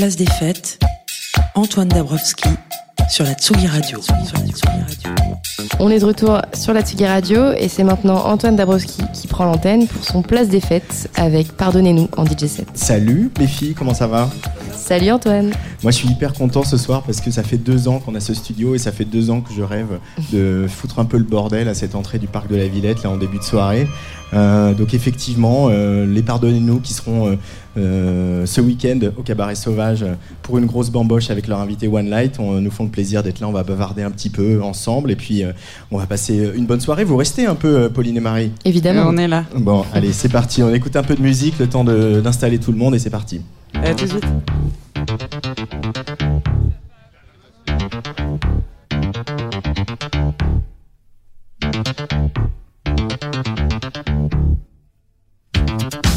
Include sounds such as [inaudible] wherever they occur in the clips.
Place des Fêtes, Antoine Dabrowski sur la Tsugi Radio. On est de retour sur la Tsugi Radio et c'est maintenant Antoine Dabrowski qui prend l'antenne pour son Place des Fêtes avec Pardonnez-nous en DJ set. Salut les filles, comment ça va? Salut Antoine Moi je suis hyper content ce soir parce que ça fait deux ans qu'on a ce studio et ça fait deux ans que je rêve de foutre un peu le bordel à cette entrée du parc de la Villette là en début de soirée. Euh, donc effectivement, euh, les Pardonnez-nous qui seront euh, euh, ce week-end au Cabaret Sauvage pour une grosse bamboche avec leur invité One Light. On nous font le plaisir d'être là, on va bavarder un petit peu ensemble et puis euh, on va passer une bonne soirée. Vous restez un peu, Pauline et Marie Évidemment. on est là. Bon, allez, c'est parti. On écoute un peu de musique, le temps de- d'installer tout le monde et c'est parti. À tout de suite. C'est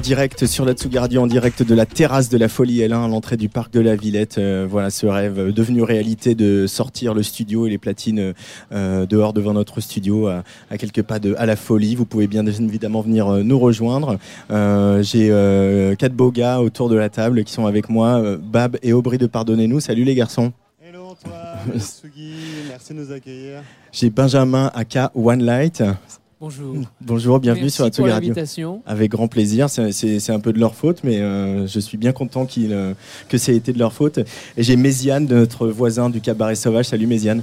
En direct sur la Tsugi Radio, en direct de la terrasse de la Folie L1 à l'entrée du parc de la Villette. Euh, voilà ce rêve euh, devenu réalité de sortir le studio et les platines euh, dehors devant notre studio à, à quelques pas de à la Folie. Vous pouvez bien évidemment venir nous rejoindre. Euh, J'ai quatre beaux gars autour de la table qui sont avec moi, Bab et Aubry de Pardonnez-nous. Salut les garçons. Hello Antoine, merci de nous accueillir. J'ai Benjamin Aka One Light. Bonjour. Bonjour, bienvenue Merci sur la pour Radio. Avec grand plaisir. C'est- C'est c'est un peu de leur faute, mais euh, je suis bien content euh, que ça ait été de leur faute. Et j'ai Méziane, notre voisin du cabaret sauvage. Salut Méziane.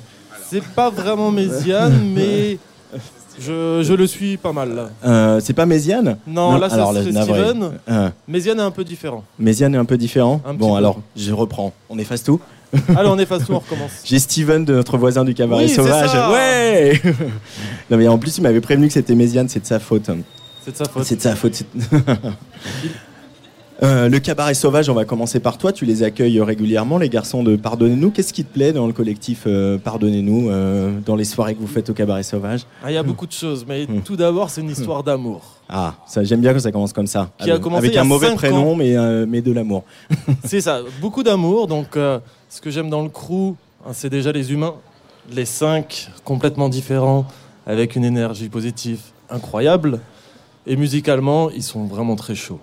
C'est pas vraiment Méziane, [laughs] mais je, je le suis pas mal là. Euh, c'est pas Méziane Non, là, navré. Steven. Euh, Méziane est un peu différent. Méziane est un peu différent. Un bon, alors, je reprends. On efface tout. [laughs] Allez, on efface tout, on recommence. J'ai Steven, de notre voisin du cabaret Oui, sauvage. ça. Ouais [laughs] Non, mais en plus, il m'avait prévenu que c'était Méziane. C'est de sa faute. C'est de sa faute. C'est de sa faute. [laughs] Euh, le cabaret sauvage, on va commencer par toi. Tu les accueilles régulièrement, les garçons de Pardonnez-nous. Qu'est-ce qui te plaît dans le collectif euh, Pardonnez-nous, euh, dans les soirées que vous faites au cabaret sauvage Ah, Il y a beaucoup de choses, mais Hmm. tout d'abord, c'est une histoire d'amour. Ah, ça j'aime bien que ça commence comme ça. Qui a avec commencé avec il y a un mauvais prénom, ans. mais, mais de l'amour. C'est ça, beaucoup d'amour. Donc, ce que j'aime dans le crew, hein, c'est déjà les humains. Les cinq, complètement différents, avec une énergie positive incroyable. Et musicalement, ils sont vraiment très chauds.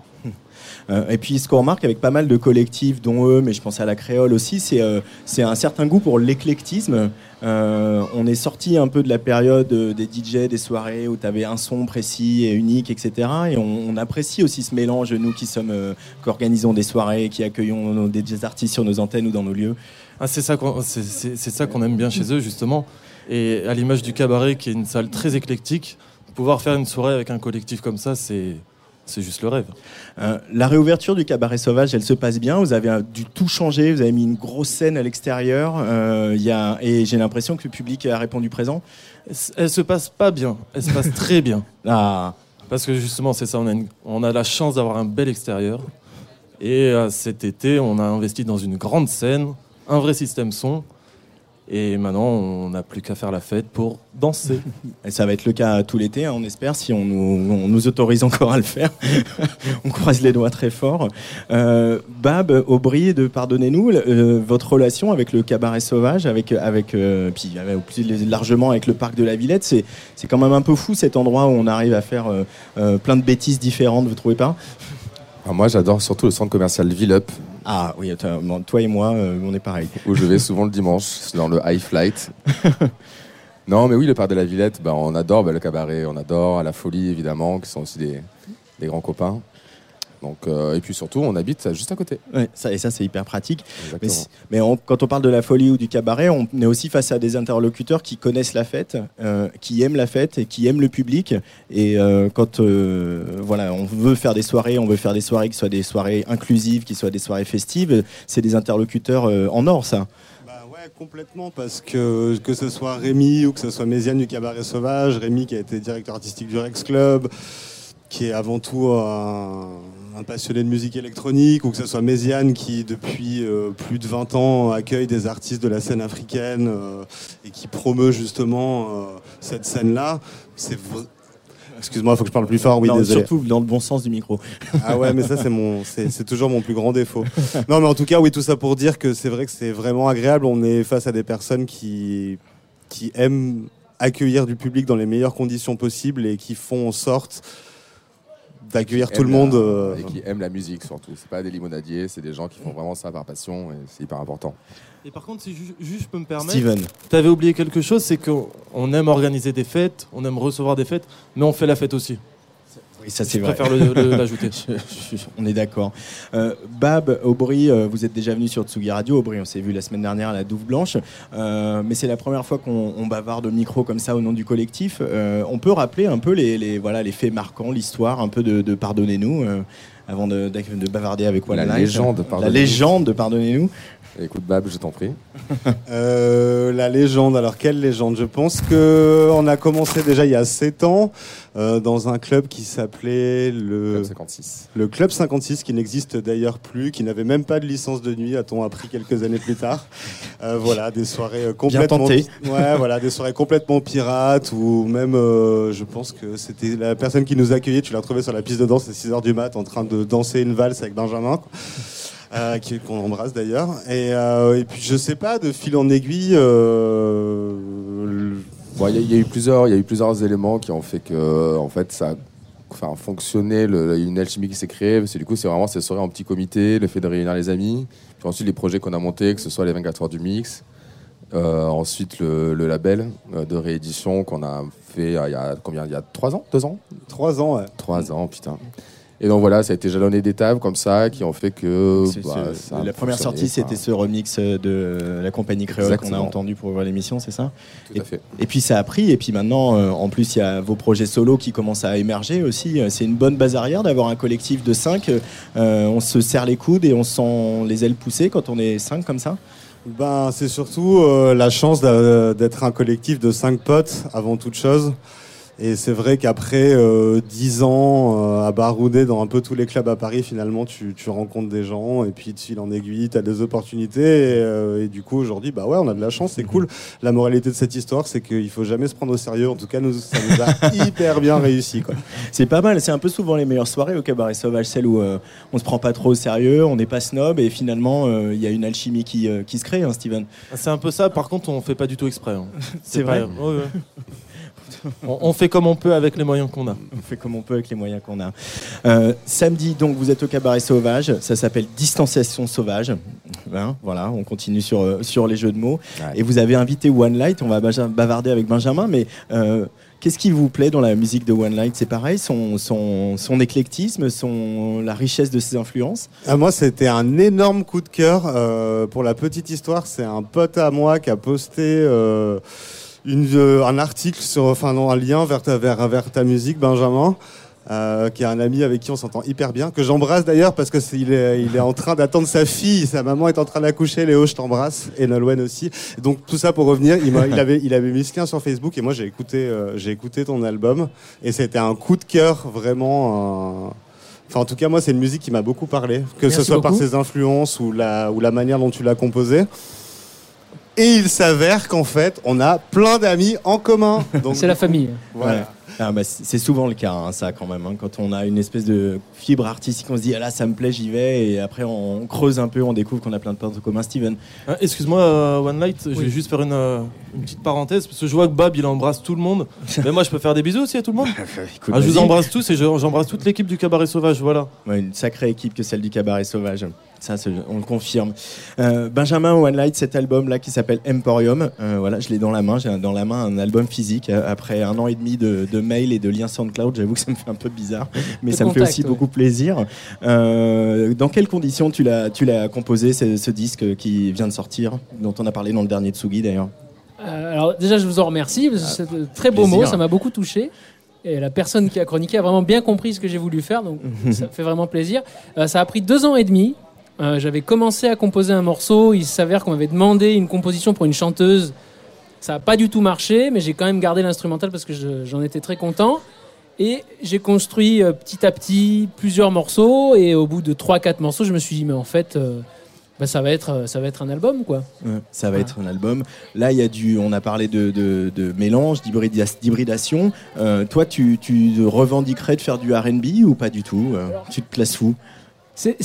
Euh, et puis ce qu'on remarque avec pas mal de collectifs, dont eux, mais je pense à la créole aussi, c'est euh, c'est un certain goût pour l'éclectisme. Euh, on est sorti un peu de la période des DJ, des soirées où tu avais un son précis et unique, etc. Et on, apprécie aussi ce mélange, nous qui sommes, qui organisons des soirées, qui accueillons nos- des, artistes sur nos antennes ou dans nos lieux. Ah, c'est ça qu'on aime bien chez eux, justement. Et à l'image du cabaret, qui est une salle très éclectique, pouvoir faire une soirée avec un collectif comme ça, c'est c'est juste le rêve. Euh, la réouverture du cabaret sauvage, elle se passe bien. Vous avez euh, du tout changé. Vous avez mis une grosse scène à l'extérieur. Euh, il y a, et j'ai l'impression que le public a répondu présent. Elle se passe pas bien, elle se passe très bien. [laughs] Ah, Parce que justement, c'est ça, on a, une- on a la chance d'avoir un bel extérieur. Et euh, cet été, on a investi dans une grande scène, un vrai système son. Et maintenant, on n'a plus qu'à faire la fête pour danser. [laughs] Et ça va être le cas tout l'été, hein, on espère, si on nous, autorise encore à le faire. [laughs] on croise les doigts très fort. Euh, Bab, Aubry, de pardonnez-nous, euh, votre relation avec le cabaret sauvage, avec, avec euh, puis euh, plus largement avec le parc de la Villette, c'est, c'est quand même un peu fou cet endroit où on arrive à faire euh, euh, plein de bêtises différentes, vous trouvez pas? Alors moi, j'adore surtout le centre commercial Villup, Ah oui, toi et moi, euh, on est pareil. où je vais souvent le dimanche, dans le High Flight. [laughs] non, mais oui, le parc de la Villette, bah, on adore bah, le cabaret, on adore, à la folie évidemment, qui sont aussi des, des grands copains. Donc, euh, et puis surtout, on habite juste à côté. Ouais, ça, et ça, c'est hyper pratique. Mais, Exactement. si- mais on- quand on parle de la folie ou du cabaret, on est aussi face à des interlocuteurs qui connaissent la fête, euh, qui aiment la fête et qui aiment le public. Et euh, quand euh, voilà, on veut faire des soirées, on veut faire des soirées qui soient des soirées inclusives, qui soient des soirées festives, c'est des interlocuteurs euh, en or, ça. Bah ouais, complètement, parce que que ce soit Rémi ou que ce soit Méziane du Cabaret Sauvage, Rémi qui a été directeur artistique du Rex Club, qui est avant tout un, un passionné de musique électronique, ou que ce soit Méziane qui, depuis euh, plus de 20 ans, accueille des artistes de la scène africaine euh, et qui promeut justement euh, cette scène-là, c'est vrai. Excuse-moi, il faut que je parle plus fort. Oui, Non, désolé. surtout dans le bon sens du micro. Ah ouais, mais ça c'est mon, c'est c'est toujours mon plus grand défaut. Non, mais en tout cas, oui, tout ça pour dire que c'est vrai que c'est vraiment agréable. On est face à des personnes qui qui aiment accueillir du public dans les meilleures conditions possibles et qui font en sorte d'accueillir tout le monde. la- euh, Et qui aiment la musique surtout. C'est pas des limonadiers, c'est des gens qui font vraiment ça par passion et c'est hyper important. Et par contre, si ju- juste je peux me permettre, Steven. tu avais oublié quelque chose, c'est qu'on on aime organiser des fêtes, on aime recevoir des fêtes, mais on fait la fête aussi. Oui, ça Je c'est vrai. préfère le- le- l'ajouter. [laughs] Je- je- on est d'accord. Euh, Bab, Aubry, euh, vous êtes déjà venu sur Tsugi Radio. Aubry, on s'est vu la semaine dernière à la Douve Blanche. Euh, mais c'est la première fois qu'on on bavarde au micro comme ça au nom du collectif. Euh, on peut rappeler un peu les, les- voilà, les faits marquants, l'histoire un peu de, de Pardonnez-nous. Euh, avant de, de- de bavarder avec One La légende, La pardonnez-nous. légende, pardonnez-nous. Écoute, Bab, je t'en prie. [laughs] Euh, la légende, alors quelle légende? Je pense que on a commencé déjà il y a 7 ans euh, dans un club qui s'appelait le Club 56. le Club 56, qui n'existe d'ailleurs plus, qui n'avait même pas de licence de nuit, a-t-on appris quelques années plus tard. Euh, voilà, des soirées euh, complètement tenté. ouais, voilà, des soirées complètement pirates ou même, euh, je pense que c'était la personne qui nous accueillait, tu l'as retrouvé sur la piste de danse à 6 h du mat en train de danser une valse avec Benjamin. quoi. Euh, qu'on embrasse d'ailleurs. Et, euh, et puis je sais pas, de fil en aiguille, euh, le- Bon, il y, a- il y a eu plusieurs, il y a eu plusieurs éléments qui ont fait que, en fait, ça a enfin, fonctionné. le- une alchimie qui s'est créée. Parce que du coup, c'est vraiment ces soirées en petit comité, le fait de réunir les amis. Puis ensuite, les projets qu'on a montés, que ce soit les 24 heures du mix. Ensuite, le, le label de réédition qu'on a fait il y a combien? Il y a 3 ans? 2 ans? Trois ans. ouais. 3 ans, putain. Et donc voilà, ça a été jalonné d'étapes comme ça qui ont fait que. Bah, ça la première sortie, c'était ce remix de la compagnie créole qu'on a entendu pour ouvrir l'émission, c'est ça Tout à fait. Et puis ça a pris, et puis maintenant, euh, en plus, il y a vos projets solo qui commencent à émerger aussi. Euh, C'est une bonne base arrière d'avoir un collectif de 5. on se serre les coudes et on se sent les ailes poussées quand on est 5 comme ça. Ben, c'est surtout euh, la chance d'être un collectif de cinq potes avant toute chose. Et c'est vrai qu'après euh, 10 ans euh, à barouder dans un peu tous les clubs à Paris, finalement, tu, tu rencontres des gens et puis de fil en aiguille, tu as des opportunités. Et, euh, et du coup, aujourd'hui, bah ouais, on a de la chance, c'est cool. La moralité de cette histoire, c'est qu'il faut jamais se prendre au sérieux. En tout cas, nous, ça nous a [laughs] hyper bien réussi. Quoi. C'est pas mal, c'est un peu souvent les meilleures soirées au cabaret sauvage, celles où euh, on se prend pas trop au sérieux, on n'est pas snob et finalement euh, il y a une alchimie qui, euh, qui se crée, hein, Steven. C'est un peu ça, par contre, on fait pas du tout exprès. hein. C'est vrai Ouais, ouais. [laughs] [laughs] on, on fait comme on peut avec les moyens qu'on a. On fait comme on peut avec les moyens qu'on a. Euh, samedi, donc, vous êtes au cabaret sauvage. Ça s'appelle Distanciation sauvage. Hein, voilà, on continue sur, euh, sur les jeux de mots. Ouais. Et vous avez invité One Light. On va bavarder avec Benjamin. Mais euh, qu'est-ce qui vous plaît dans la musique de One Light? C'est pareil, son, son, son éclectisme, son, la richesse de ses influences? Ah, moi, c'était un énorme coup de cœur. Euh, pour la petite histoire, c'est un pote à moi qui a posté euh, une, euh, un article sur, enfin non, un lien vers ta, vers, vers ta musique, Benjamin. euh, qui est un ami avec qui on s'entend hyper bien, que j'embrasse d'ailleurs parce que c'est- il est, il est en train d'attendre sa fille, sa maman est en train d'accoucher, Léo, je t'embrasse, et Nolwenn aussi. Donc tout ça pour revenir, il, il avait, il avait mis ce lien sur Facebook et moi j'ai écouté, euh, j'ai écouté ton album et c'était un coup de cœur vraiment. euh, Enfin, en tout cas, moi, c'est une musique qui m'a beaucoup parlé, que ce soit par ses influences ou la, ou la manière dont tu l'as composée. Et il s'avère qu'en fait, on a plein d'amis en commun. [laughs] Donc, C'est la famille. Voilà. Ouais. Ah, bah, c'est souvent le cas, hein, ça, quand même. hein. Quand on a une espèce de fibre artistique, on se dit, ah là, ça me plaît, j'y vais. Et après, on creuse un peu, on découvre qu'on a plein de points en commun. Steven. Ah, Excuse-moi, euh, One Light, je vais juste faire une, euh, une petite parenthèse, parce que je vois que Bob, il embrasse tout le monde. [laughs] Mais moi, je peux faire des bisous aussi à tout le monde [laughs] Écoute, Ah, Je vous embrasse tous et je- j'embrasse toute l'équipe du Cabaret Sauvage, voilà. Ouais, une sacrée équipe que celle du Cabaret Sauvage. Ça, on le confirme. Euh, Benjamin One Light, cet album-là qui s'appelle Emporium. Euh, voilà, je l'ai dans la main. J'ai dans la main un album physique. Euh, Après un an et demi de, de mail et de liens SoundCloud, j'avoue que ça me fait un peu bizarre, [laughs] mais De ça me fait aussi ouais. beaucoup plaisir. Euh, dans quelles conditions tu l'as, tu l'as composé ce, ce disque qui vient de sortir, dont on a parlé dans le dernier Tsugi d'ailleurs? Alors déjà, je vous en remercie. que C'est de très beau plaisir. mot, ça m'a beaucoup touché. Et la personne qui a chroniqué a vraiment bien compris ce que j'ai voulu faire, donc [laughs] ça fait vraiment plaisir. Euh, ça a pris deux ans et demi. Euh, J'avais commencé à composer un morceau. Il s'avère qu'on m'avait demandé une composition pour une chanteuse. Ça n'a pas du tout marché, mais j'ai quand même gardé l'instrumental parce que je- j'en étais très content. Et j'ai construit euh, petit à petit plusieurs morceaux. Et au bout de 3-4 morceaux, je me suis dit, mais en fait, euh, bah, ça, va être, ça va être un album, quoi. Ouais, Ça va être un album. Là, il y a du, on a parlé de, de, de mélange, d'hybrida- d'hybridation. Euh, toi, tu, tu revendiquerais de faire du R&B ou pas du tout Tu te classes fou C'est-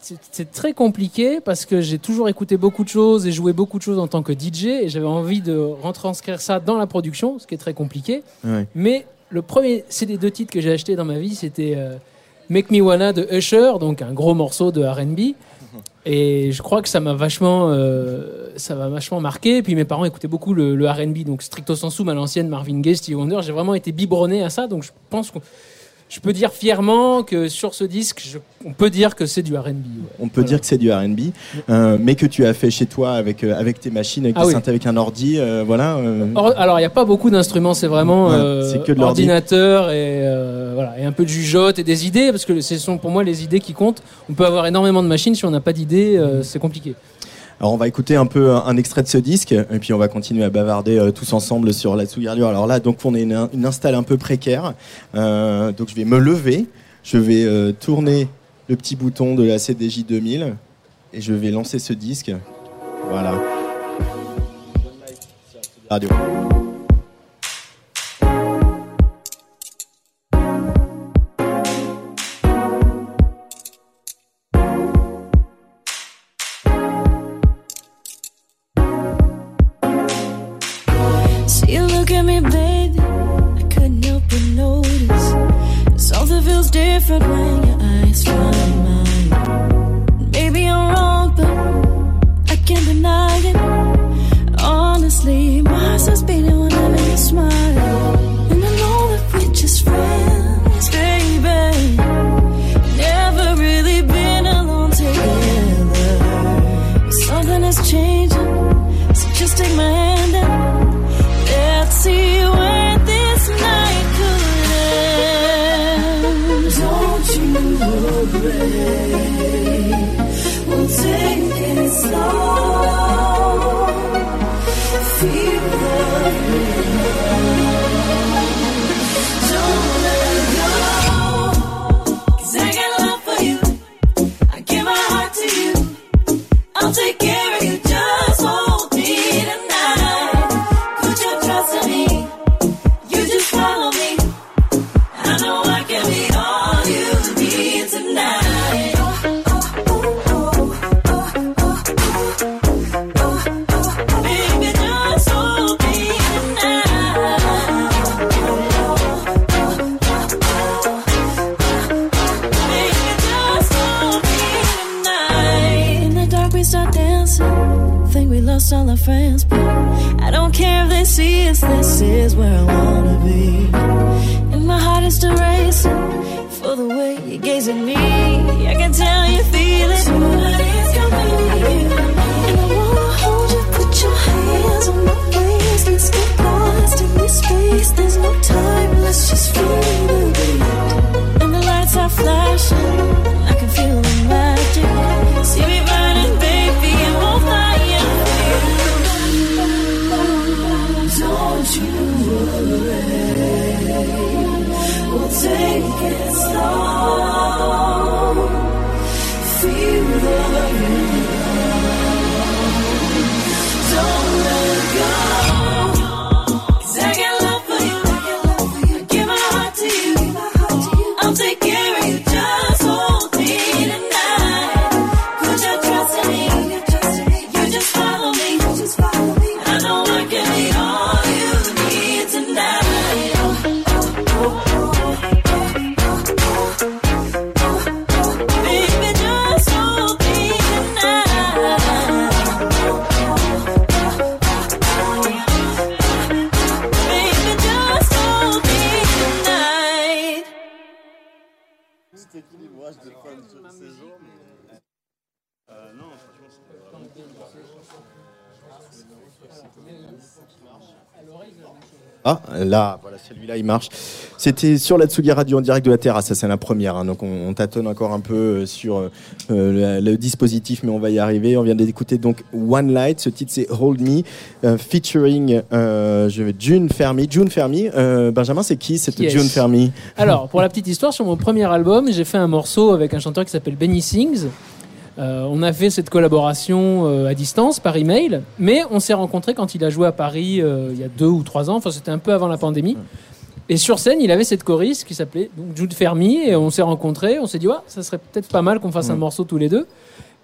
C'est très compliqué parce que j'ai toujours écouté beaucoup de choses et joué beaucoup de choses en tant que DJ et j'avais envie de retranscrire ça dans la production, ce qui est très compliqué. Ouais. Mais le premier CD deux titres que j'ai acheté dans ma vie, c'était euh, Make Me Wanna de Usher, donc un gros morceau de R&B. [laughs] Et je crois que ça m'a vachement, euh, ça m'a vachement marqué. Et puis mes parents écoutaient beaucoup le, le R&B, donc stricto sensu, à l'ancienne Marvin Gaye, Stevie Wonder. J'ai vraiment été biberonné à ça, donc je pense que je peux dire fièrement que sur ce disque, je- on peut dire que c'est du R&B. ouais. On peut dire que c'est du R&B, euh, mais que tu as fait chez toi avec euh, avec tes machines, avec Ah tes oui. synthés, avec un ordi, euh, voilà. Or- Alors, il n'y a pas beaucoup d'instruments, c'est vraiment Ouais, que de ordinateur et, voilà, et un peu de jugeote et des idées, parce que ce sont pour moi les idées qui comptent. On peut avoir énormément de machines, si on n'a pas d'idées, c'est compliqué. Alors on va écouter un peu un, extrait de ce disque et puis on va continuer à bavarder euh, tous ensemble sur la Radio. Alors là, donc on est une, une install un peu précaire, Euh, donc je vais me lever, je vais euh, tourner le petit bouton de la CDJ 2000 et je vais lancer ce disque. Voilà. Radio. Celui-là, il marche. C'était sur la Tsugi Radio en direct de la terrasse, ça c'est la première, hein, donc on, on tâtonne encore un peu euh, sur euh, le, le dispositif, mais on va y arriver. On vient d'écouter donc One Light, ce titre c'est Hold Me, euh, featuring euh, je vais June Fermi. June Fermi, Benjamin, c'est qui cette Yes. June Fermi? Alors, pour la petite histoire, sur mon premier album, j'ai fait un morceau avec un chanteur qui s'appelle Benny Sings. Euh, on a fait cette collaboration euh, à distance par email, mais on s'est rencontrés quand il a joué à Paris euh, il y a deux ou trois ans. Enfin, c'était un peu avant la pandémie. Et sur scène, il avait cette choriste qui s'appelait donc Jude Fermi, et on s'est rencontrés. On s'est dit, ouais, ça serait peut-être pas mal qu'on fasse un Mm. morceau tous les deux.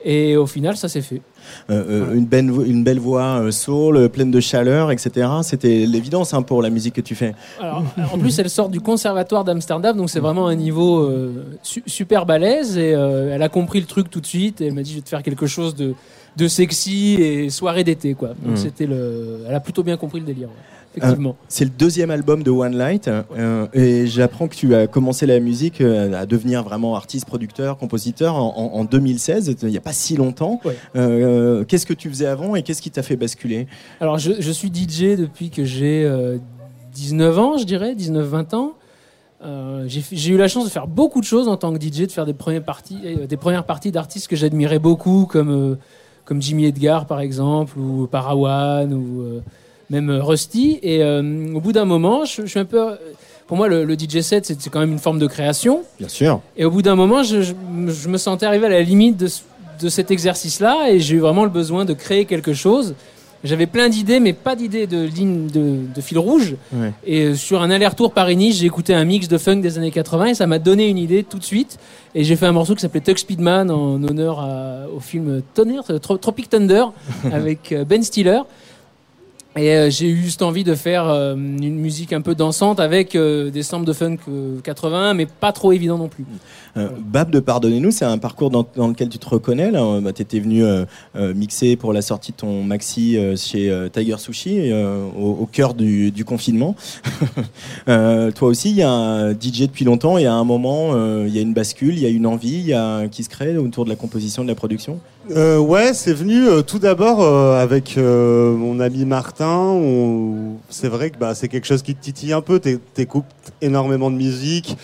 Et au final, ça s'est fait. Euh, euh, une, belle, vo- une belle voix euh, soul, euh, pleine de chaleur, etc. C'était l'évidence hein, pour la musique que tu fais. Alors, en plus, elle sort du conservatoire d'Amsterdam, donc c'est vraiment un niveau su- super balèze. Et elle a compris le truc tout de suite. Et elle m'a dit, je vais te faire quelque chose de, de sexy et soirée d'été, quoi. Donc c'était le. Elle a plutôt bien compris le délire. ouais. Effectivement. Euh, c'est le deuxième album de One Light euh, et j'apprends que tu as commencé la musique euh, à devenir vraiment artiste, producteur, compositeur en, en- en 2016, il n'y a pas si longtemps. Ouais. Qu'est-ce que tu faisais avant et qu'est-ce qui t'a fait basculer? Alors, je, je suis DJ depuis que j'ai euh, 19 ans, je dirais, 19-20 ans. J'ai eu la chance de faire beaucoup de choses en tant que DJ, de faire des premières parties, des premières parties d'artistes que j'admirais beaucoup, comme, comme Jimmy Edgar par exemple, ou Parawan, ou même euh, Rusty. Et euh, au bout d'un moment, je, je suis un peu. Pour moi, le, le DJ set, c'est quand même une forme de création. Bien sûr. Et au bout d'un moment, je, je- je me sentais arrivé à la limite de, de cet exercice-là et j'ai eu vraiment le besoin de créer quelque chose. J'avais plein d'idées, mais pas d'idées de ligne de, de fil rouge. Ouais. Et euh, sur un aller-retour Paris-Nice, j'ai écouté un mix de funk des années 80 et ça m'a donné une idée tout de suite. Et j'ai fait un morceau qui s'appelait Tuck Speedman en honneur à- au film Thunder, Tro- Tropic Thunder [laughs] avec Ben Stiller. Et euh, j'ai eu juste envie de faire euh, une musique un peu dansante avec euh, des samples de funk euh, 80, mais pas trop évident non plus. Bab de Pardonnez-nous, c'est un parcours dans, lequel tu te reconnais. Là. Bah, tu étais venu mixer pour la sortie de ton maxi chez Tiger Sushi au, cœur du, confinement. [laughs] Toi aussi, il y a un DJ depuis longtemps et à un moment, il y a une bascule, il y a une envie qui se crée autour de la composition, de la production? Euh, ouais, c'est venu euh, tout d'abord euh, avec euh, mon ami Martin. C'est vrai que bah, c'est quelque chose qui te titille un peu. T'é- T'écoutes énormément de musique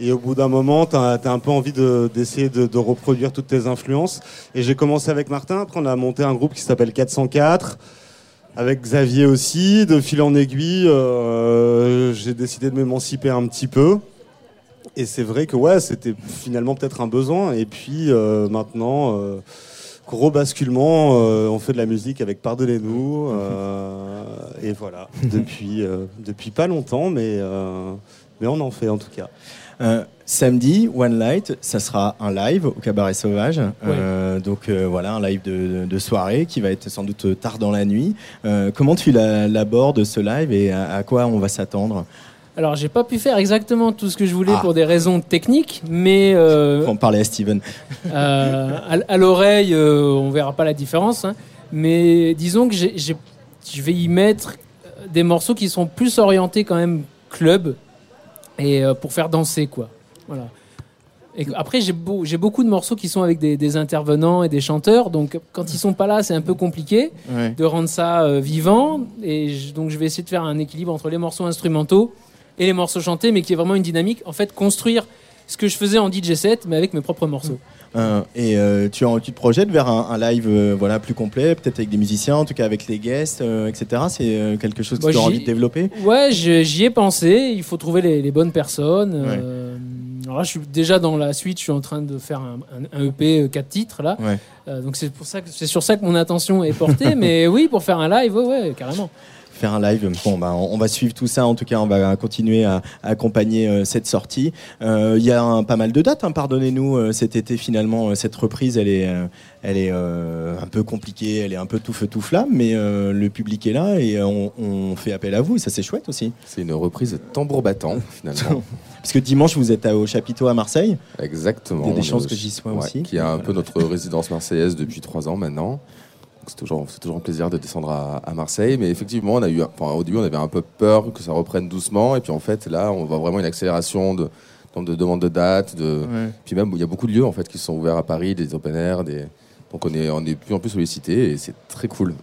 et au bout d'un moment, t'as as un peu envie de- d'essayer de, de reproduire toutes tes influences. Et j'ai commencé avec Martin. Après, on a monté un groupe qui s'appelle 404. Avec Xavier aussi, de fil en aiguille, euh, j'ai décidé de m'émanciper un petit peu. Et c'est vrai que ouais, c'était finalement peut-être un besoin. Et puis euh, maintenant, gros basculement, euh, on fait de la musique avec Pardonnez-nous. euh, et voilà, [laughs] depuis, euh, depuis pas longtemps, mais, euh, mais on en fait en tout cas. Euh, samedi, One Light, ça sera un live au Cabaret Sauvage. Euh, donc euh, voilà, un live de, de soirée qui va être sans doute tard dans la nuit. Euh, comment tu la- l'abordes ce live et à, à quoi on va s'attendre? Alors, j'ai pas pu faire exactement tout ce que je voulais Ah. pour des raisons techniques, mais euh, On parler à Steven. [laughs] euh, à, à l'oreille, euh, on verra pas la différence. hein. mais disons que je vais y mettre euh, des morceaux qui sont plus orientés quand même club et euh, pour faire danser quoi. Voilà. Et après, j'ai beau- j'ai beaucoup de morceaux qui sont avec des, des intervenants et des chanteurs, donc quand ils sont pas là, c'est un peu compliqué Ouais. de rendre ça euh, vivant. Et je- donc, je vais essayer de faire un équilibre entre les morceaux instrumentaux et les morceaux chantés, mais qui est vraiment une dynamique. En fait, construire ce que je faisais en DJ set, mais avec mes propres morceaux. Euh, et euh, tu, en- tu te projettes vers un, un live euh, voilà, plus complet, peut-être avec des musiciens, en tout cas avec les guests, etc. C'est quelque chose que Bah, tu as envie de développer? Ouais, j'y ai pensé. Il faut trouver les, les bonnes personnes. Alors là, je suis déjà dans la suite. Je suis en train de faire un, un- un EP 4 titres là. Ouais. Donc c'est pour ça que c'est sur ça que mon attention est portée. [laughs] mais oui, pour faire un live, ouais, ouais, carrément. Faire un live. Bon, bah, on on va suivre tout ça. En tout cas, on va continuer à, à accompagner euh, cette sortie. Euh, Il y a un- pas mal de dates. hein, Pardonnez-nous euh, cet été. Finalement, cette reprise, elle est, elle est un peu compliquée. Elle est un peu tout feu tout flamme, mais le public est là et on, on fait appel à vous. Et ça, c'est chouette aussi. C'est une reprise tambour battant, finalement. [laughs] Parce que dimanche, vous êtes au chapiteau à Marseille. Exactement. Il y a des chances que j'y sois ouais, aussi. Qui est un peu notre résidence marseillaise depuis trois ans maintenant. C'est toujours, c'est toujours un plaisir de descendre à, à Marseille. Mais effectivement, on a eu, enfin, au début, on avait un peu peur que ça reprenne doucement. Et puis en fait, là, on voit vraiment une accélération de, demandes de dates. De... Ouais. Puis même, il y a beaucoup de lieux en fait, qui sont ouverts à Paris, des open air. Des... Donc on est, on est plus en plus sollicité et c'est très cool.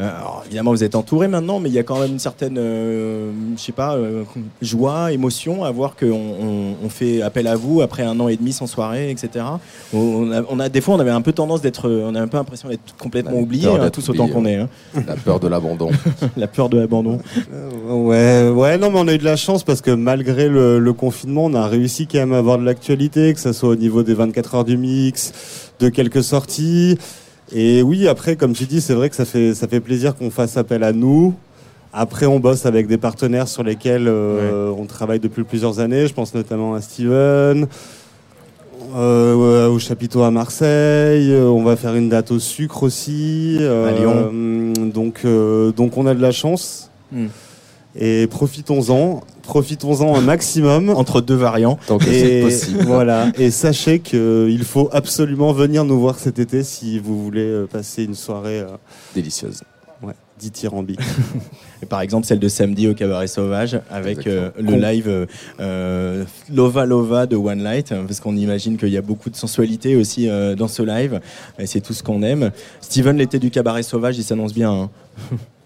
Alors évidemment, vous êtes entouré maintenant, mais il y a quand même une certaine, euh, je sais pas, euh, joie, émotion à voir qu'on on, on fait appel à vous après un an et demi sans soirée, etc. On a, on a- des fois, on avait un peu tendance d'être, on a un peu l'impression d'être complètement On a oublié, hein, tous autant qu'on est. hein. La peur de l'abandon. [laughs] La peur de l'abandon. Euh, ouais, ouais, non, mais on a eu de la chance parce que malgré le, le confinement, on a réussi quand même à avoir de l'actualité, que ce soit au niveau des 24 heures du mix, de quelques sorties. Et oui, après, comme tu dis, c'est vrai que ça fait, ça fait plaisir qu'on fasse appel à nous. Après, on bosse avec des partenaires sur lesquels euh, on travaille depuis plusieurs années. Je pense notamment à Steven, euh, au chapiteau à Marseille. Euh, On va faire une date au sucre aussi. euh, À Lyon. Donc, donc, on a de la chance. Hmm. Et profitons-en, profitons-en un maximum. [laughs] Entre deux variants. Tant que c'est Et possible. voilà. Et sachez qu'il faut absolument venir nous voir cet été si vous voulez euh, passer une soirée euh, Délicieuse. ouais, dithyrambique. [laughs] Et par exemple, celle de samedi au Cabaret Sauvage avec euh, le live euh, euh, Lova Lova de One Light, hein, parce qu'on imagine qu'il y a beaucoup de sensualité aussi euh, dans ce live, et c'est tout ce qu'on aime. Steven, l'été du Cabaret Sauvage, il s'annonce bien. hein.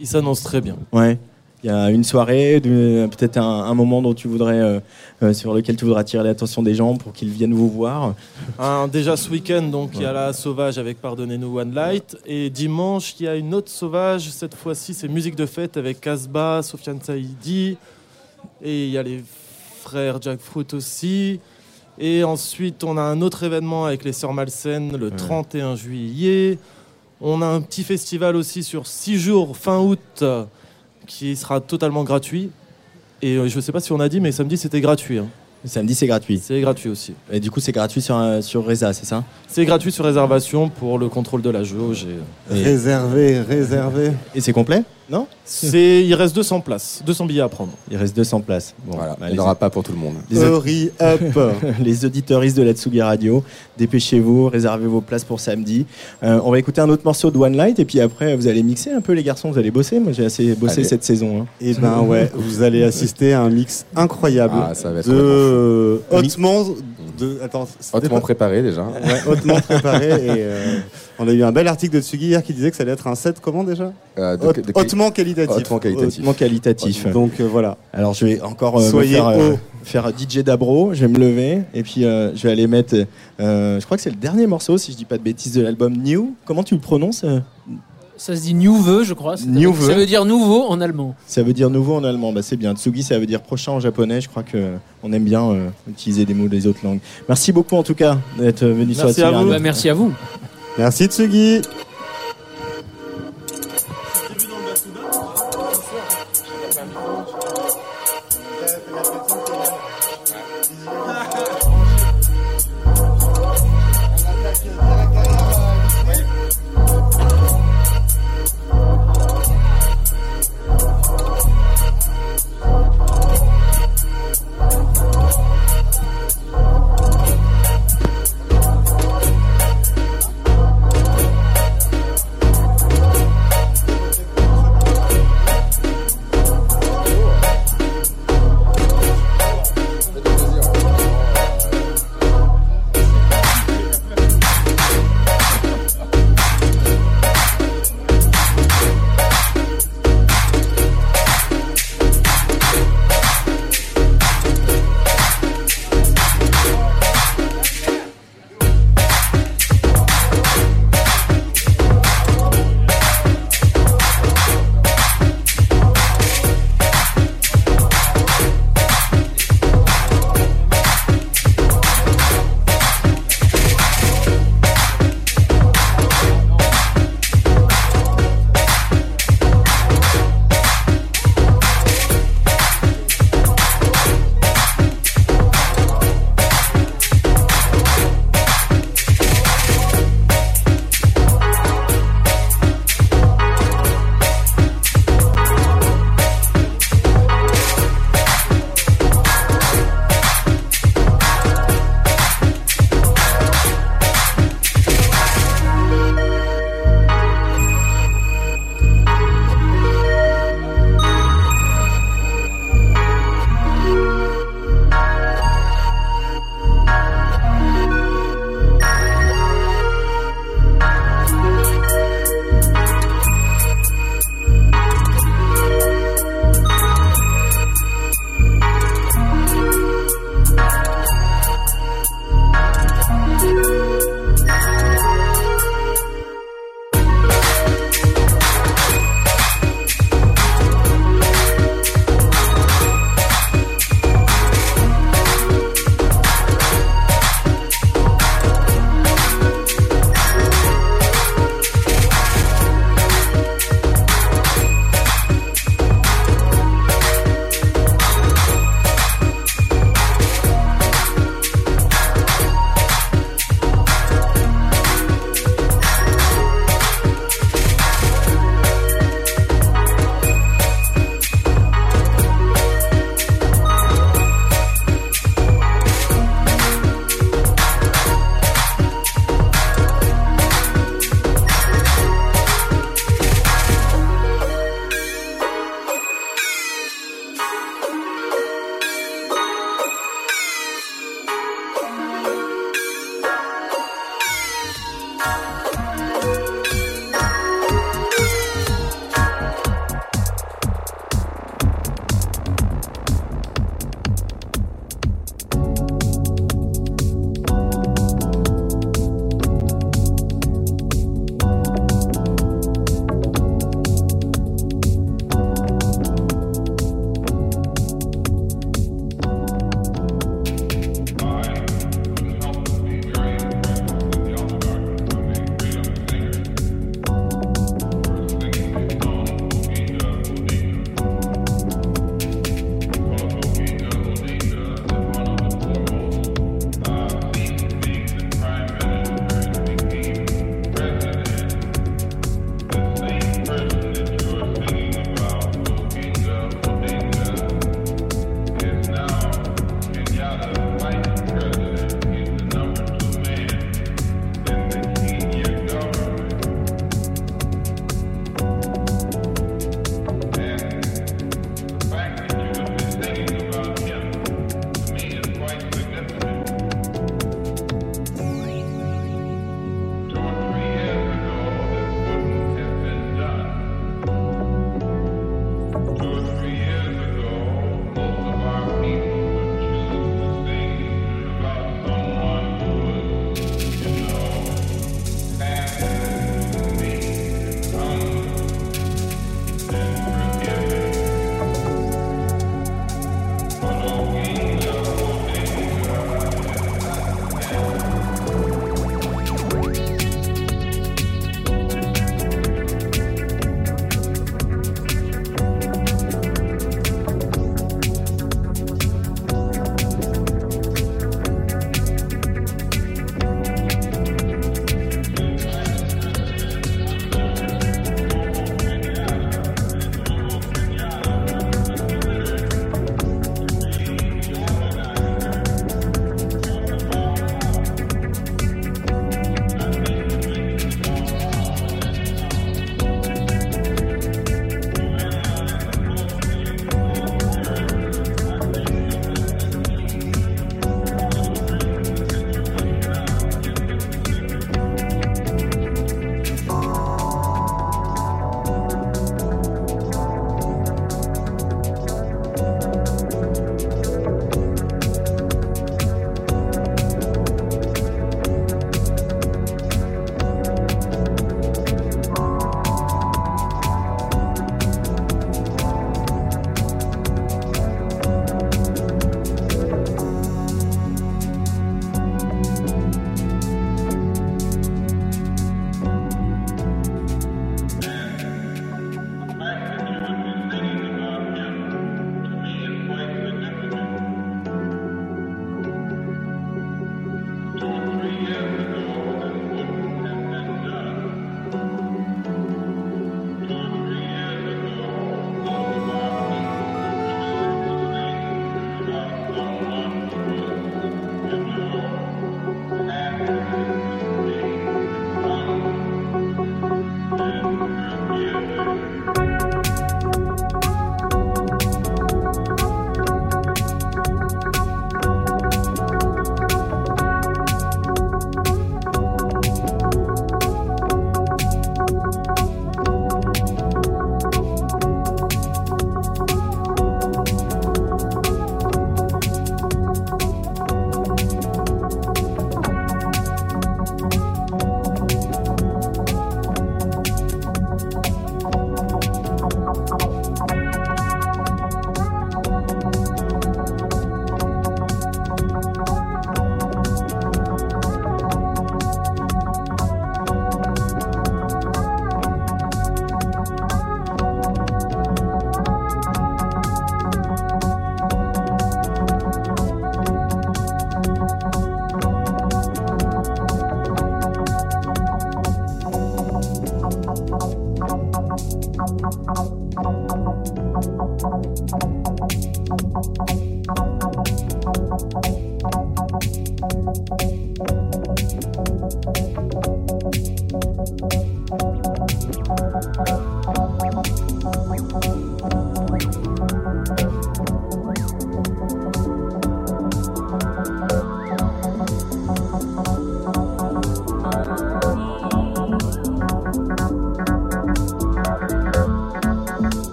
Il s'annonce très bien. Ouais. Il y a une soirée, peut-être un, un moment dont tu voudrais, euh, euh, sur lequel tu voudrais attirer l'attention des gens pour qu'ils viennent vous voir. Un- déjà ce week-end, donc il y a la Sauvage avec Pardonnez-nous One Light. Et dimanche, il y a une autre Sauvage. Cette fois-ci, c'est musique de fête avec Casbah, Sofiane Saïdi. Et il y a les frères Jackfruit aussi. Et ensuite, on a un autre événement avec les Sœurs Malsaines le 31 juillet. On a un petit festival aussi sur 6 jours, fin août, qui sera totalement gratuit. Et euh, je ne sais pas si on a dit, mais samedi, c'était gratuit. hein. Samedi, c'est gratuit. C'est gratuit aussi. Et du coup, c'est gratuit sur, euh, sur Reza, c'est ça? C'est gratuit sur réservation pour le contrôle de la jauge. Et... Réservé, réservé. Et c'est complet? Non C'est, il reste 200 places, 200 billets à prendre. Il reste 200 places. Bon, Voilà, bah, il n'y en aura pas pour tout le monde. Les, Hurry up [laughs] les auditeuristes de la Tsugi Radio, dépêchez-vous, réservez vos places pour samedi. Euh, on va écouter un autre morceau de One Light et puis après vous allez mixer un peu les garçons, vous allez bosser. Moi j'ai assez bossé Allez. cette saison. hein. Et ben ouais, vous allez assister à un mix incroyable Ah, ça va être de hautement de attends, c'était Hautement pas- préparé déjà. Ouais, hautement préparé et euh, [laughs] on a eu un bel article de Tsugi hier qui disait que ça allait être un set comment déjà Euh, de- Haute- de- Hautement qualitatif. Hautement qualitatif. Hautement qualitatif. Donc euh, voilà. Alors je vais encore euh, me faire, euh, DJ Dabro, je vais me lever et puis euh, je vais aller mettre, euh, je crois que c'est le dernier morceau si je dis pas de bêtises de l'album New. Comment tu le prononces Ça se dit Neuve, je crois. Veut- Ça veut dire nouveau en allemand. Ça veut dire nouveau en allemand, bah, c'est bien. Tsugi, ça veut dire prochain en japonais. Je crois que euh, on aime bien euh, utiliser des mots des autres langues. Merci beaucoup en tout cas d'être venu sur la Merci à Tsugi vous. Radio. Bah, merci à vous. Merci Tsugi.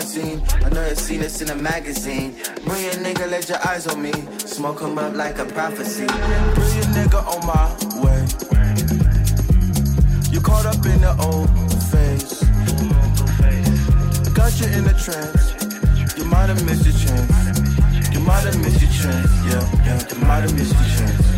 quarantine. I know you seen this in a magazine. Bring a nigga, let your eyes on me. Smoke him up like a prophecy. Bring a nigga on my way. You caught up in the old phase. Got you in the trance. You might have missed your chance. You might have missed your chance. Yeah, yeah. You might have missed your chance.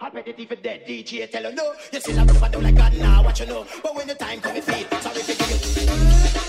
I'll bet it even dead DJ tell her no. You still have to down like God now, what you know. But when the time comes, feel sorry for you.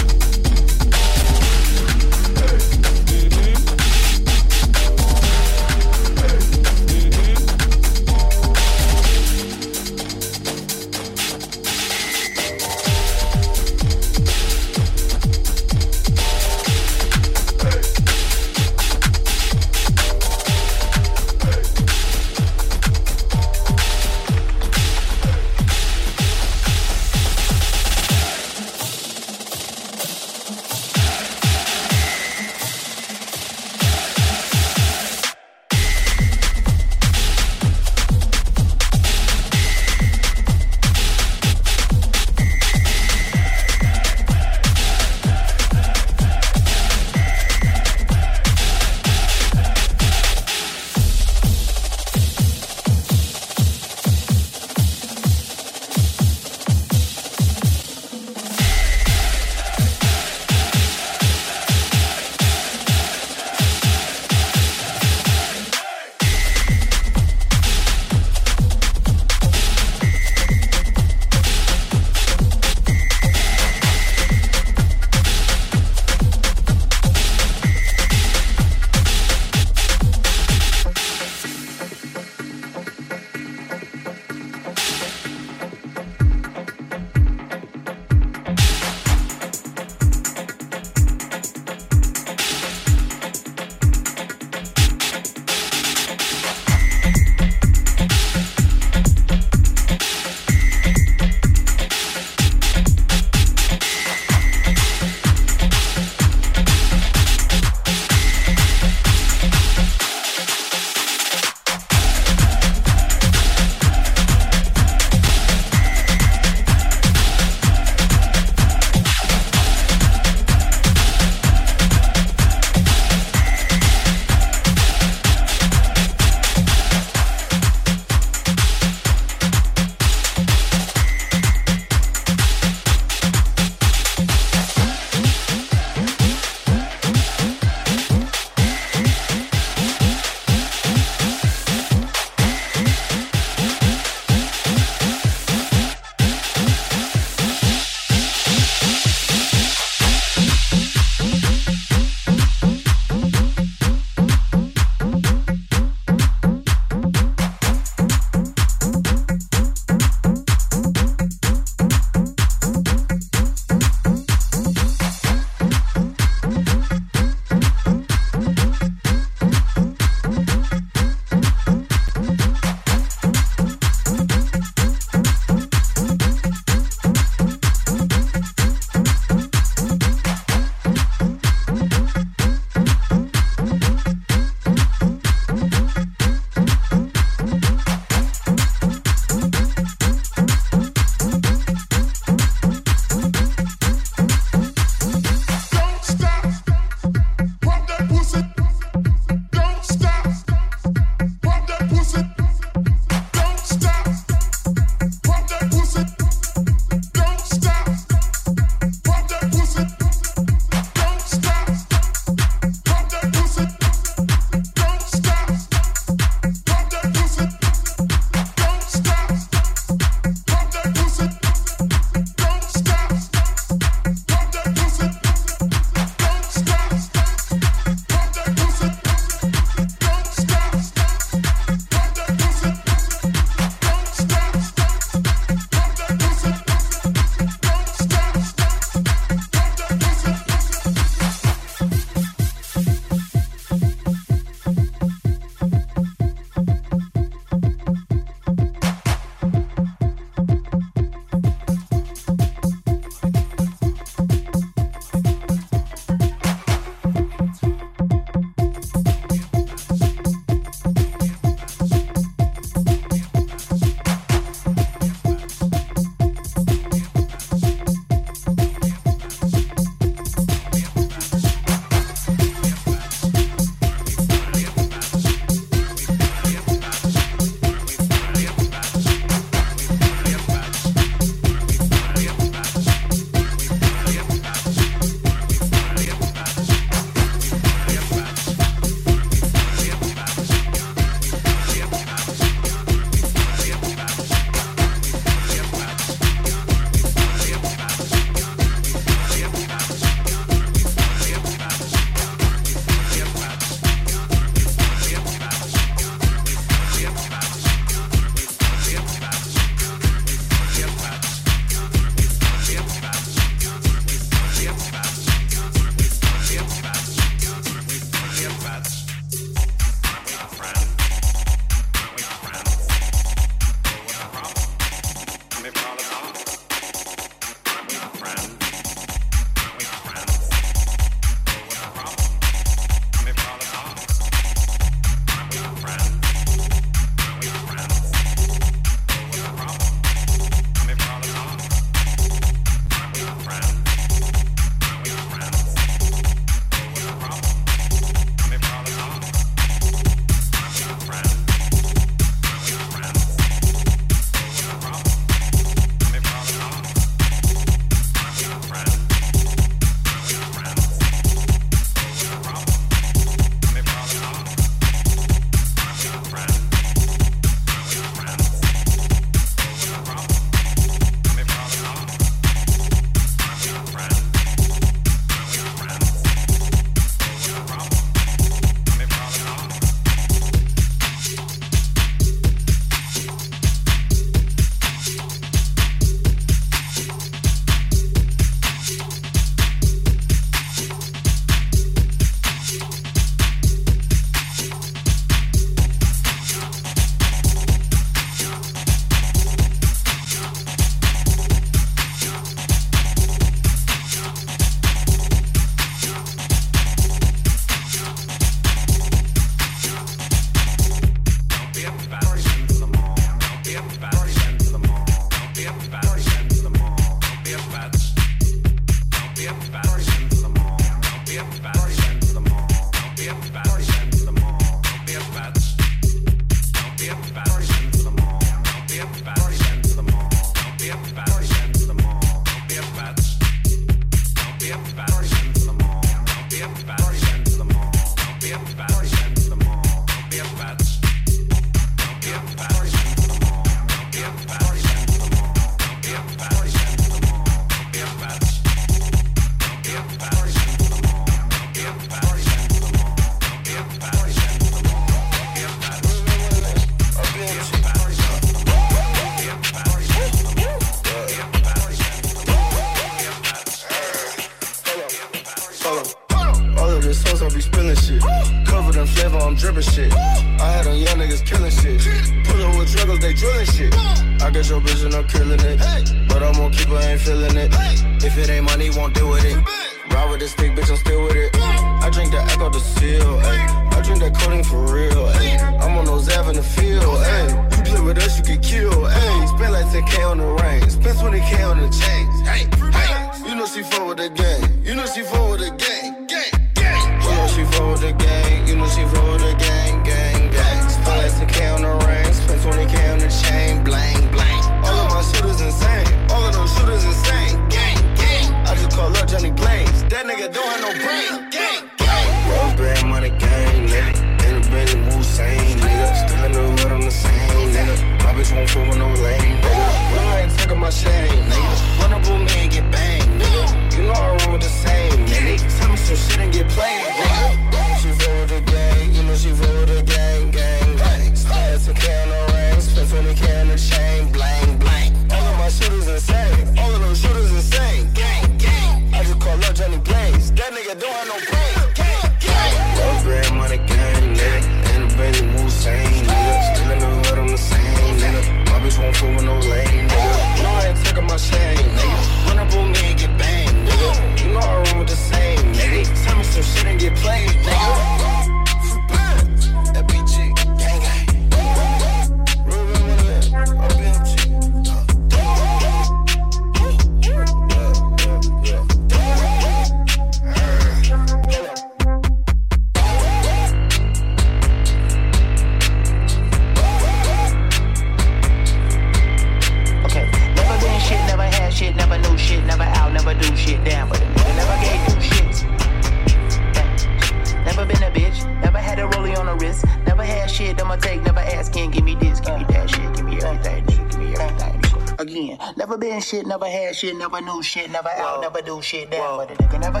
shit, never knew shit, never out, never do shit. Damn, but nigga never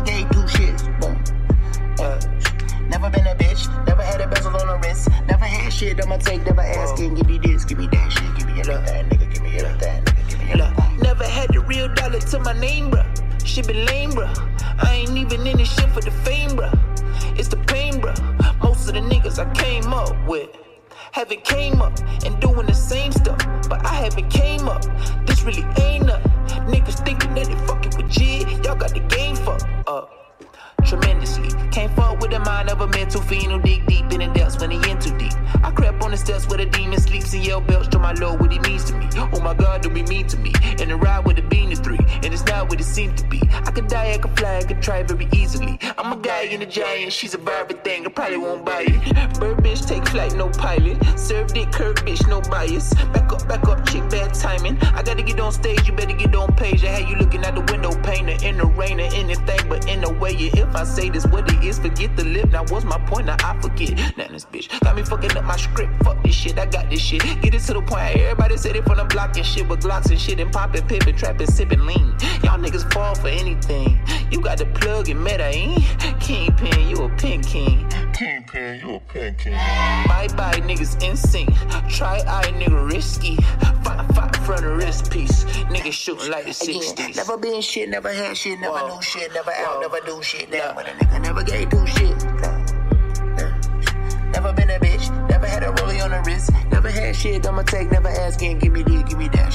think she's a Barbie thing, I probably won't buy it. Bird bitch, take flight, no pilot. Served it, curve bitch, no bias. Back up, back up, chick, bad timing. I gotta get on stage, you better get on page. I had you looking out the window, painter in the rain or anything, but in the way, yeah, if I say this, what it is, forget the lip. Now, what's my point? Now, I forget. Now, this bitch got me fucking up my script. Fuck this shit, I got this shit. Get it to the point, everybody said it from the block and shit with Glocks and shit and poppin', pippin', trapping, sippin', lean. Y'all niggas fall for anything. You got the plug in Medellin. Kingpin, you a pin king. Kingpin, you a pin king. Bye bye, niggas instinct. Try I, nigga, risky. Fight, fight from the wrist piece. Nigga shooting like the 60s. Again, never been shit, never had shit, never knew shit, never Whoa. out, never do shit. Nah. But a nigga never gave do shit. Never been a bitch, never had a rollie on the wrist. Never had shit, I'ma take, never asking, give me this, give me that.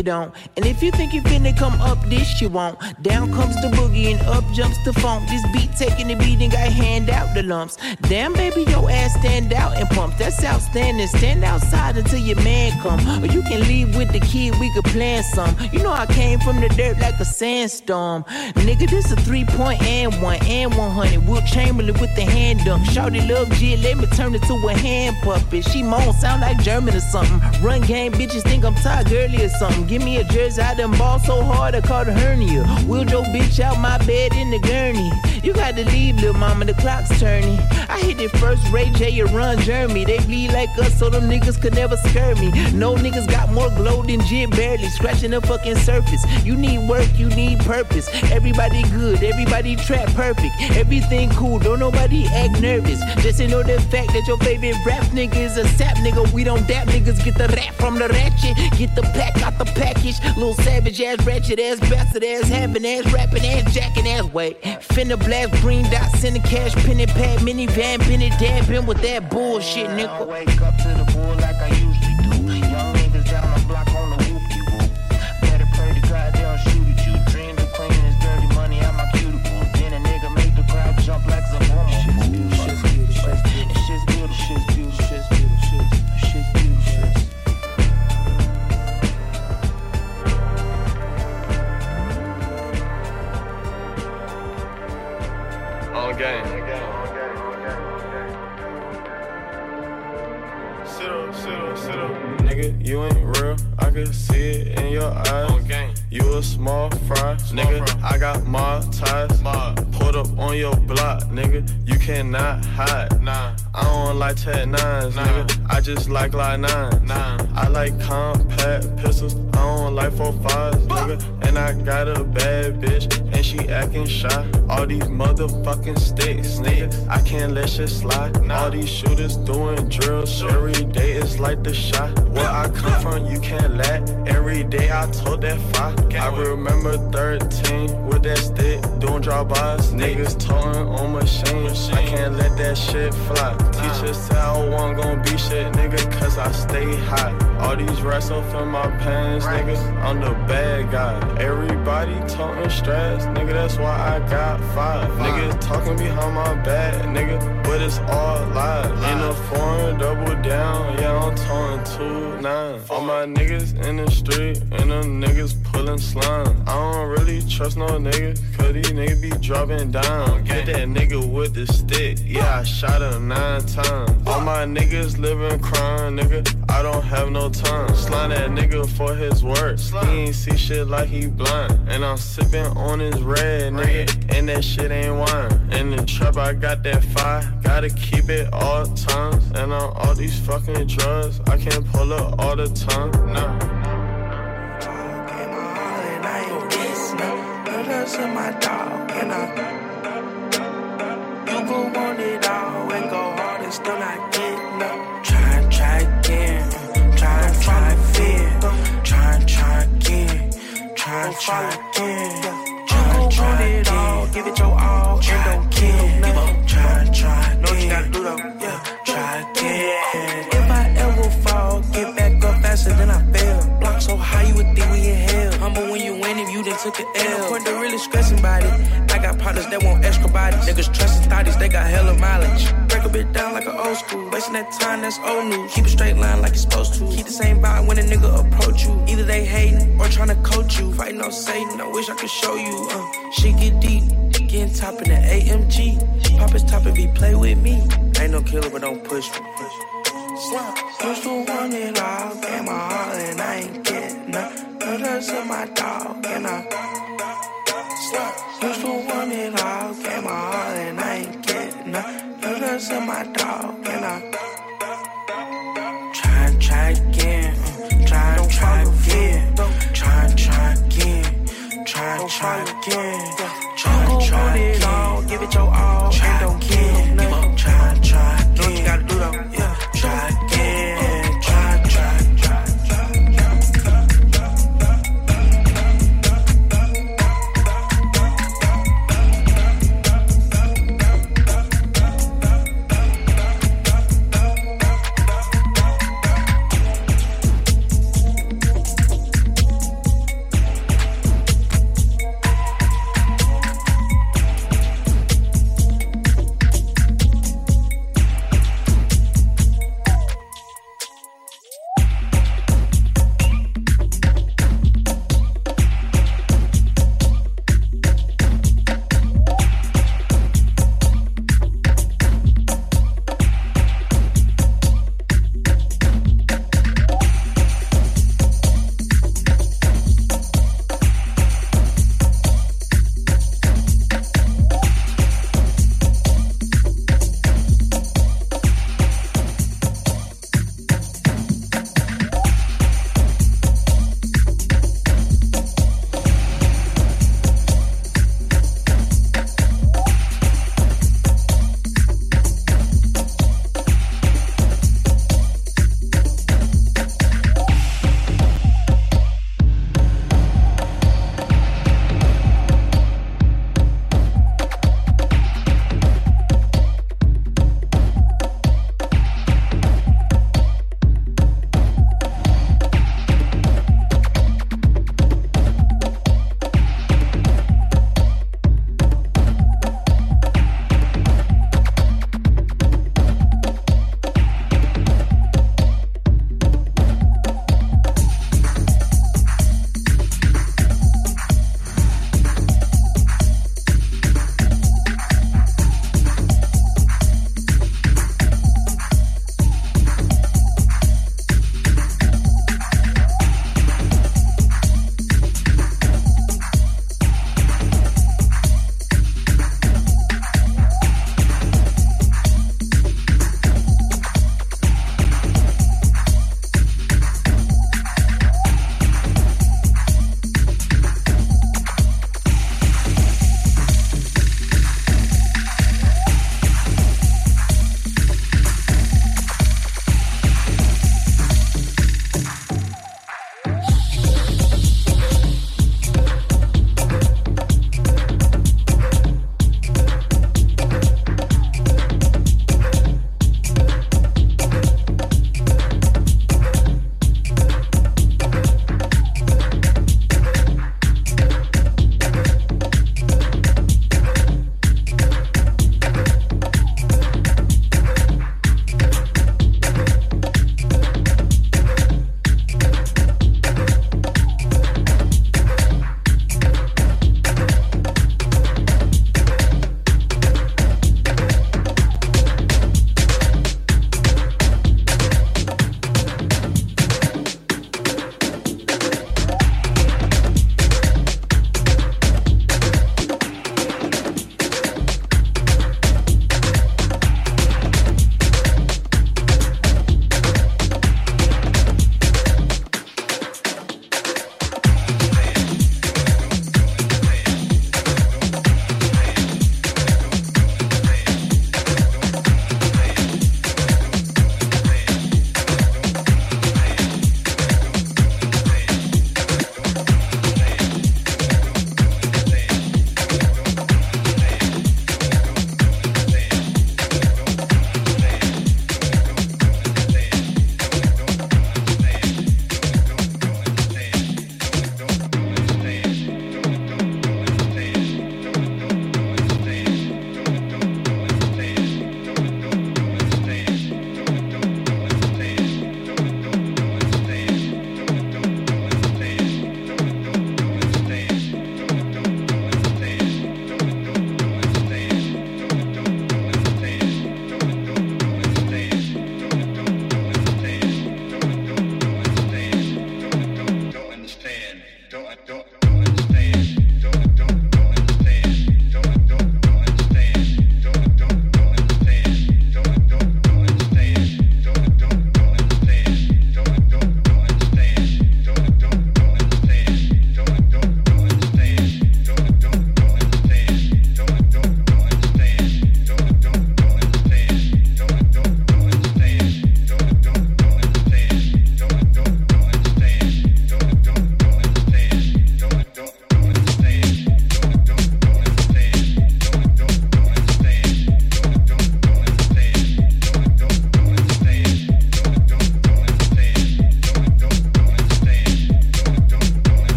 You don't. And if you think you finna come up this, you won't. Down comes the boogie and up jumps the funk. This beat taking the beat and got hand out the lumps. Damn, baby, your ass stand out and pump. That's outstanding. Stand outside until your man come. Or you can leave with the kid, we could plan some. You know I came from the dirt like a sandstorm. Nigga, this a three point and one and 100. Will Chamberlain with the hand dunk. Shawty love G, let me turn it to a hand puppet. She moan, sound like German or something. Run game, bitches think I'm Todd Gurley or something. Give me a jersey, I done ball so hard I caught a hernia. Wheeled your bitch out my bed in the gurney. You got to leave, little mama, the clock's turning. I hit it first, Ray J and Run Jeremy. They bleed like us, so them niggas could never scare me. No niggas got more glow than Jit barely scratching the fucking surface. You need work, you need purpose. Everybody good, everybody trap perfect. Everything cool, don't nobody act nervous. Just know the fact that your favorite rap nigga is a sap nigga. We don't dap niggas, get the rap from the ratchet. Get the pack out the package. Little savage ass, ratchet ass, bastard ass, having ass, rapping ass, jacking ass. Wait, finna blast green dots in the cash, penny pad, minivan, penny dabbing with that bullshit, nigga. You a small fry, nigga. I got my ties. Put up on your block, nigga. You cannot hide. Nah. I don't like tech nines, nigga. I just like line nine. Nah. I like compact pistols. Don't like four fives, nigga. And I got a bad bitch, and she acting shy. All these motherfucking sticks, nigga. I can't let shit slide. All these shooters doing drills every day. It's like the shot. Where I come from, you can't lack. Every day I told that five. I remember 13 with that stick doing drive-bys. Niggas towing on machines. I can't let that shit fly. Teacher said I wasn't gonna be shit, nigga, cause I stay hot. All these off in my pants, nigga. I'm the bad guy. Everybody talking stress, nigga. That's why I got five. Niggas talking behind my back, nigga. But it's all lies. In a foreign double down, yeah, I'm towing two nine. All my niggas in the street, and them niggas pulling slime. I don't really trust no niggas, cause these niggas be dropping down. Get that nigga with the stick, yeah, I shot him nine times. All my niggas living crime, nigga. I don't have no time. Slime that nigga for his work. He ain't see shit like he blind. And I'm sipping on his red, nigga. And that shit ain't wine. In the trap, I got that fire. Gotta keep it all times. And on all these fucking drugs, I can't pull up all the time. No. and I ain't this no. No love to my dog, and I. You go want it all and go hard and still not get try and try again. Try and try it all, give it your all, and don't. Give up, try try. Know what you gotta do though, yeah. Try again. If I ever fall, get back up faster than I fell. Block so high you would think we in hell. Humble when you win if you done took an L. Ain't no point to really stressing about it. Got partners that want extra bodies. Niggas trusting thotties, they got hella mileage. Break a bit down like an old school. Wasting that time, that's old news. Keep a straight line like you're supposed to. Keep the same vibe when a nigga approach you. Either they hating or tryna coach you. Fighting on Satan, I wish I could show you. Uh, shit get deep. Getting top in the AMG. Pop his top if he play with me. Ain't no killer, but don't push me. Slump. Used to want it all, gave my all, and I ain't getting none. No love to my dog, and I. Used to want it all, gave my all, and I ain't getting none. No love to my dog, and I. Try try again, uh, try and try again, try and try again, try and try again, try and try again. Give it your all,